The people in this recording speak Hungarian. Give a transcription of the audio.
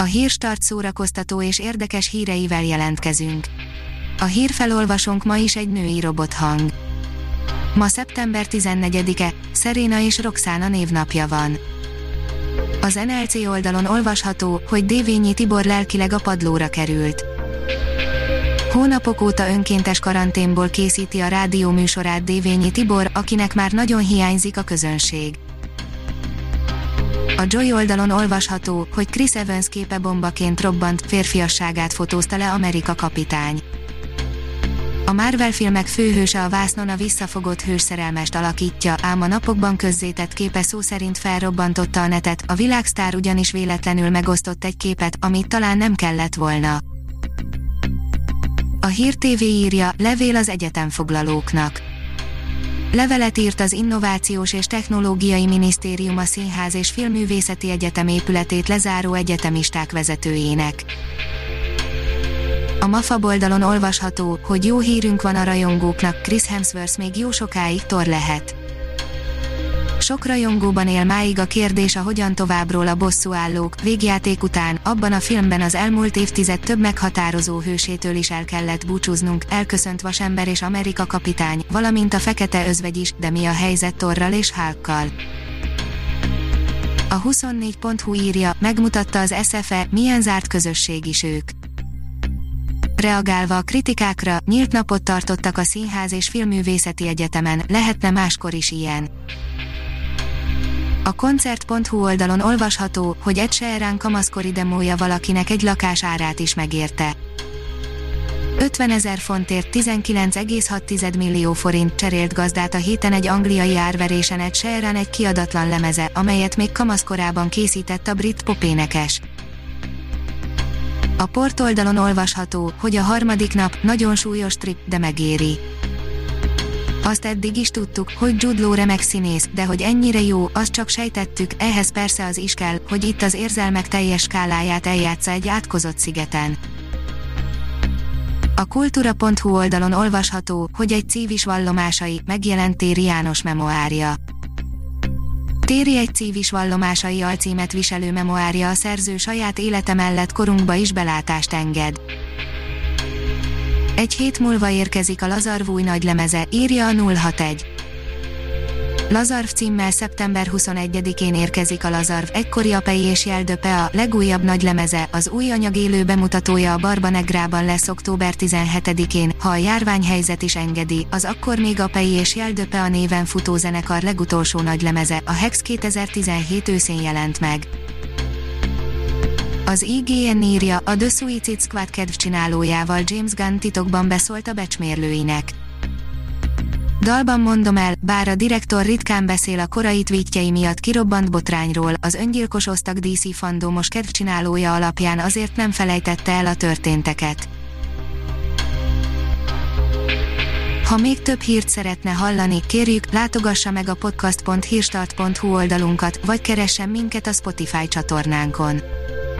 A hírstart szórakoztató és érdekes híreivel jelentkezünk. A hírfelolvasónk ma is egy női robothang. Ma szeptember 14-e, Szeréna és Roxana névnapja van. Az NLC oldalon olvasható, hogy Dévényi Tibor lelkileg a padlóra került. Hónapok óta önkéntes karanténból készíti a rádió műsorát Dévényi Tibor, akinek már nagyon hiányzik a közönség. A Joy oldalon olvasható, hogy Chris Evans képe bombaként robbant, férfiasságát fotózta le Amerika kapitány. A Marvel filmek főhőse a vásznon a visszafogott hősszerelmest alakítja, ám a napokban közzétett képe szó szerint felrobbantotta a netet, a világsztár ugyanis véletlenül megosztott egy képet, amit talán nem kellett volna. A Hír TV írja, levél az egyetemfoglalóknak. Levelet írt az Innovációs és Technológiai Minisztérium a Színház és Filmművészeti Egyetem épületét lezáró egyetemisták vezetőjének. A MAFA oldalon olvasható, hogy jó hírünk van a rajongóknak, Chris Hemsworth még jó sokáig tor lehet. Sok rajongóban él máig a kérdés a hogyan továbbról a bosszú állók, végjáték után, abban a filmben az elmúlt évtized több meghatározó hősétől is el kellett búcsúznunk, elköszönt Vasember és Amerika kapitány, valamint a fekete özvegy is, de mi a helyzet Torral és Hulkkal. A 24.hu írja, megmutatta az SFE, milyen zárt közösség is ők. Reagálva a kritikákra, nyílt napot tartottak a Színház és Filmművészeti Egyetemen, lehetne máskor is ilyen. A koncert.hu oldalon olvasható, hogy Ed Sheeran kamaszkori demója valakinek egy lakás árát is megérte. 50 ezer fontért 19,6 millió forint cserélt gazdát a héten egy angliai árverésen Ed Sheeran egy kiadatlan lemeze, amelyet még kamaszkorában készített a brit popénekes. A portoldalon olvasható, hogy a harmadik nap nagyon súlyos trip, de megéri. Azt eddig is tudtuk, hogy Jude Law remek színész, de hogy ennyire jó, azt csak sejtettük, ehhez persze az is kell, hogy itt az érzelmek teljes skáláját eljátsza egy átkozott szigeten. A kultúra.hu oldalon olvasható, hogy egy cívis vallomásai, megjelent Téri János memoárja. Téri egy cívis vallomásai alcímet viselő memoárja a szerző saját élete mellett korunkba is belátást enged. Egy hét múlva érkezik a Lazarv új nagylemeze, írja a 061. Lazarv címmel szeptember 21-én érkezik a Lazarv egykori apei és Jeldöpe a legújabb nagylemeze, az új anyag élő bemutatója a Barbanegrában lesz október 17-én, ha a járványhelyzet is engedi, az akkor még apei és Jeldöpe a néven futó zenekar legutolsó nagylemeze, a Hex 2017 őszén jelent meg. Az IGN írja, a The Suicide Squad kedvcsinálójával James Gunn titokban beszólt a becsmérlőinek. Dalban mondom el, bár a direktor ritkán beszél a korai tweetjei miatt kirobbant botrányról, az öngyilkos osztag DC fandomos kedvcsinálója alapján azért nem felejtette el a történteket. Ha még több hírt szeretne hallani, kérjük, látogassa meg a podcast.hírstart.hu oldalunkat, vagy keressen minket a Spotify csatornánkon.